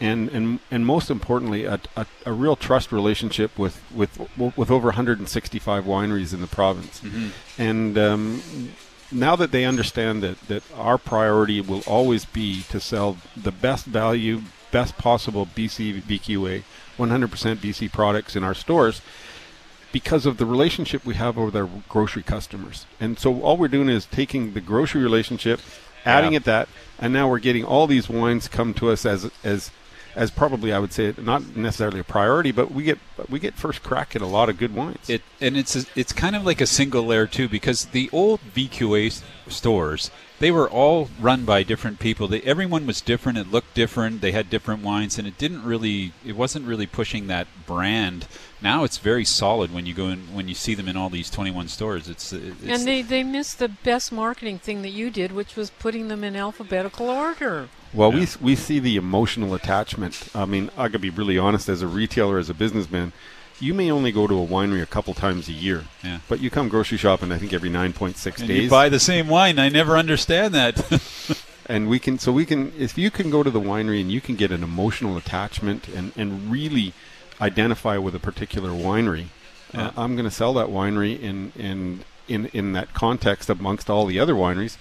and and and most importantly a, a, a real trust relationship with with with over 165 wineries in the province. Mhm. And um, now that they understand that that our priority will always be to sell the best value, best possible BC VQA, 100% BC products in our stores because of the relationship we have with our grocery customers. And so all we're doing is taking the grocery relationship, adding Yeah. it that, and now we're getting all these wines come to us as as as probably I would say not necessarily a priority, but we get we get first crack at a lot of good wines. It and it's a, it's kind of like a single layer too because the old VQA stores they were all run by different people. They, everyone was different. It looked different. They had different wines, and it didn't really it wasn't really pushing that brand. Now it's very solid when you go in when you see them in all these 21 stores. It's, it's and they, they missed the best marketing thing that you did, which was putting them in alphabetical order. Well, we we see the emotional attachment. I mean, I could be really honest as a retailer, as a businessman. You may only go to a winery a couple times a year, Yeah. but you come grocery shopping. I think every nine point six and days. you buy the same wine. I never understand that. and we can so we can if you can go to the winery and you can get an emotional attachment and and really identify with a particular winery Yeah. uh, i'm going to sell that winery in in in in that context amongst all the other wineries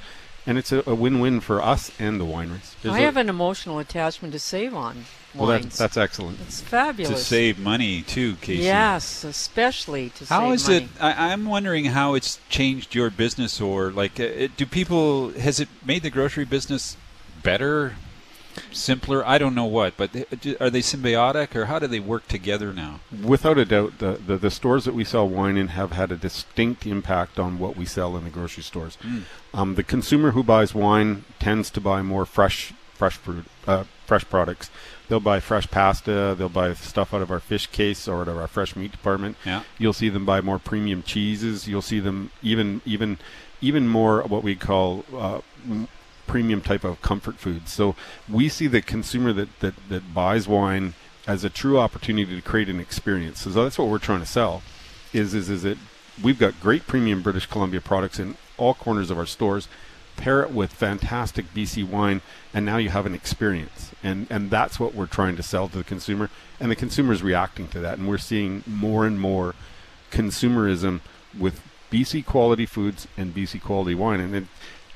and it's a, a win-win for us and the wineries. There's I a- have an emotional attachment to Save On well, wines. that's that's excellent. It's fabulous. To save money too, Casey. Yes, especially to How save is money. it? I, I'm wondering how it's changed your business, or like, uh, it, do people? Has it made the grocery business better, simpler? I don't know what, but are they symbiotic, or how do they work together now? Without a doubt, the, the, the stores that we sell wine in have had a distinct impact on what we sell in the grocery stores. Mm. Um, the consumer who buys wine tends to buy more fresh fresh fruit, uh, fresh products. They'll buy fresh pasta. They'll buy stuff out of our fish case or out of our fresh meat department. Yeah. You'll see them buy more premium cheeses. You'll see them even even even more what we call uh, premium type of comfort foods. So we see the consumer that, that, that buys wine as a true opportunity to create an experience. So that's what we're trying to sell. Is is is that we've got great premium British Columbia products in all corners of our stores. Pair it with fantastic BC wine, and now you have an experience. And and that's what we're trying to sell to the consumer. And the consumer is reacting to that. And we're seeing more and more consumerism with BC quality foods and BC quality wine. And it,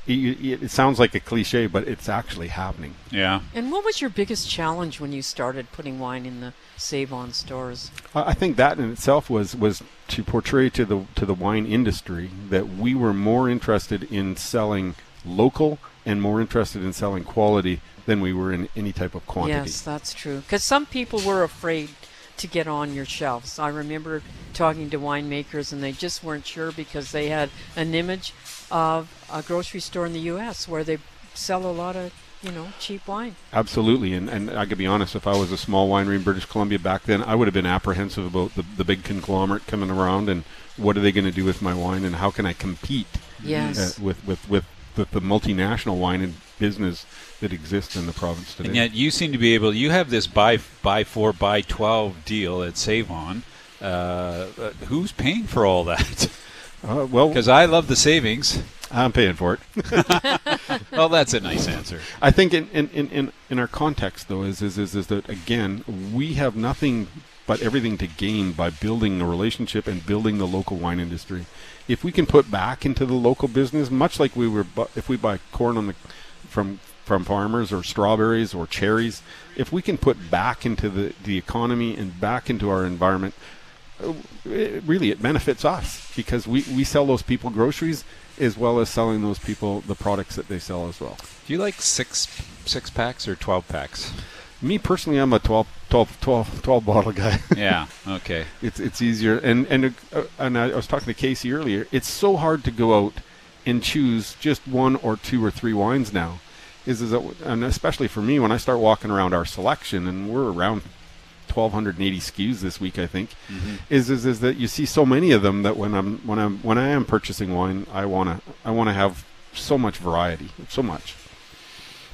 it, it sounds like a cliche, but it's actually happening. Yeah. And what was your biggest challenge when you started putting wine in the Save On stores? I I think that in itself was was to portray to the to the wine industry that we were more interested in selling local and more interested in selling quality than we were in any type of quantity. Yes, that's true. Because some people were afraid to get on your shelves. I remember talking to winemakers, and they just weren't sure because they had an image of a grocery store in the U.S. where they sell a lot of, you know, cheap wine. Absolutely, and and I could be honest. If I was a small winery in British Columbia back then, I would have been apprehensive about the the big conglomerate coming around and what are they going to do with my wine and how can I compete Yes. uh, with with with with the multinational wine and business that exists in the province today. And yet you seem to be able. You have this buy buy four buy twelve deal at Save On. Uh, uh, who's paying for all that? Uh, well, because I love the savings. I'm paying for it. well, that's a nice answer. I think in, in, in, in, in our context though is, is is is that again we have nothing but everything to gain by building a relationship and building the local wine industry. If we can put back into the local business, much like we were, bu- if we buy corn on the from from farmers or strawberries or cherries, if we can put back into the, the economy and back into our environment, it, really it benefits us because we, we sell those people groceries as well as selling those people the products that they sell as well. Do you like six six packs or twelve packs? Me personally, I'm a 12, 12, 12, 12 bottle guy. Yeah. Okay. it's it's easier, and and uh, and I, I was talking to Casey earlier. It's so hard to go out and choose just one or two or three wines now. Is is that, and especially for me when I start walking around our selection, and we're around 1,280 SKUs this week, I think. Mhm. Is, is is that you see so many of them that when I'm when I'm when I am purchasing wine, I wanna I wanna have so much variety, so much.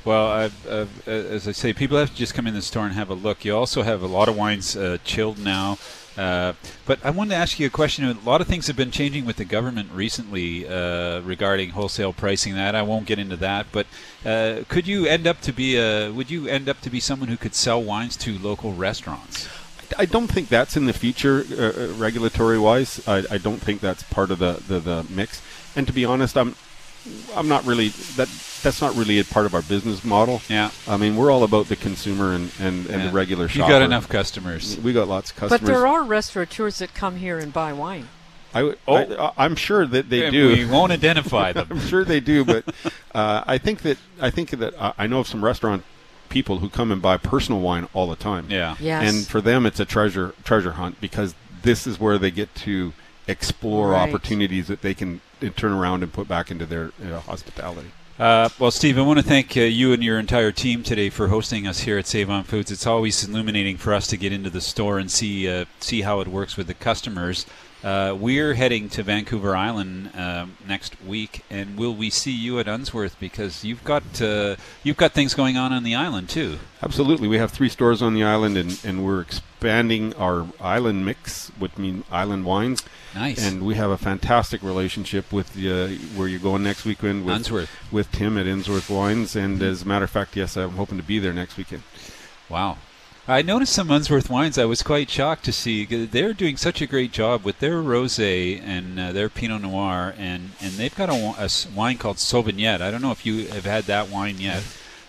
Well, I've, I've, as I say, people have to just come in the store and have a look. You also have a lot of wines uh, chilled now. Uh, but I wanted to ask you a question. A lot of things have been changing with the government recently uh, regarding wholesale pricing. That I won't get into that. But uh, could you end up to be a? Would you end up to be someone who could sell wines to local restaurants? I don't think that's in the future, uh, uh, regulatory wise. I, I don't think that's part of the, the, the mix. And to be honest, I'm I'm not really that. That's not really a part of our business model. Yeah. I mean, we're all about the consumer and, and, and Yeah. the regular You shopper. got enough customers. We got lots of customers. But there are restaurateurs that come here and buy wine. I, w- oh. I, am sure that they Yeah, do. we won't identify them. I'm sure they do, but uh, I think that I think that uh, I know of some restaurant people who come and buy personal wine all the time. Yeah. Yes. And for them, it's a treasure treasure hunt because this is where they get to explore Right. opportunities that they can turn around and put back into their uh, hospitality. Uh, well, Steve, I want to thank uh, you and your entire team today for hosting us here at Save On Foods. It's always illuminating for us to get into the store and see uh, see how it works with the customers. Uh, we're heading to Vancouver Island um, next week, and will we see you at Unsworth because you've got uh, you've got things going on on the island too? Absolutely, we have three stores on the island, and, and we're expanding our island mix, which mean island wines. Nice. And we have a fantastic relationship with uh, where you're going next weekend with Unsworth. with Tim at Unsworth Wines, and as a matter of fact, yes, I'm hoping to be there next weekend. Wow. I noticed some Unsworth wines. I was quite shocked to see they're doing such a great job with their rosé and uh, their Pinot Noir, and, and they've got a, a wine called Sauvignon. I don't know if you have had that wine yet.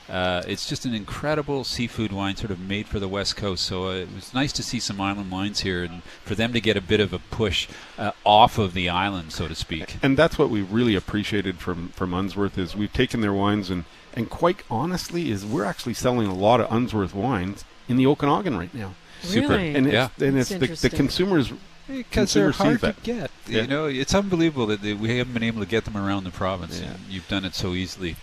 Uh, it's just an incredible seafood wine, sort of made for the West Coast. So uh, it was nice to see some island wines here, and for them to get a bit of a push uh, off of the island, so to speak. And that's what we really appreciated from from Unsworth is we've taken their wines and and quite honestly is we're actually selling a lot of Unsworth wines in the Okanagan right now. Really? And it's, Yeah. and it's the, the consumers Because they're hard to get. Yeah. You know, it's unbelievable that they, we haven't been able to get them around the province. and You've done it so easily.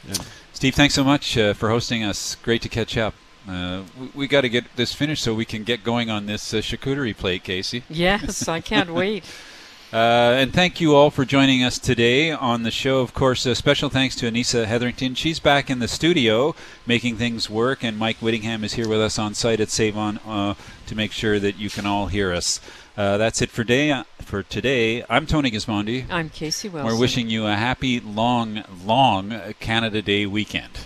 Steve, thanks so much uh, for hosting us. Great to catch up. Uh, we, we got to get this finished so we can get going on this uh, charcuterie plate, Casey. Yes, I can't wait. Uh, and thank you all for joining us today on the show. Of course, a special thanks to Anissa Hetherington. She's back in the studio making things work, and Mike Whittingham is here with us on site at Save On uh, to make sure that you can all hear us. Uh, that's it for day for today. I'm Tony Gismondi. I'm Casey Wilson. We're wishing you a happy, long, long Canada Day weekend.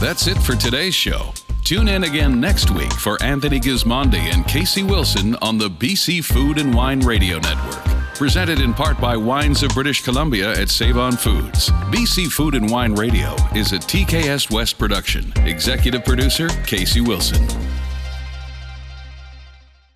That's it for today's show. Tune in again next week for Anthony Gismondi and Casey Wilson on the BC Food and Wine Radio Network. Presented in part by Wines of British Columbia at Save On Foods. BC Food and Wine Radio is a TKS West production. Executive producer Casey Wilson.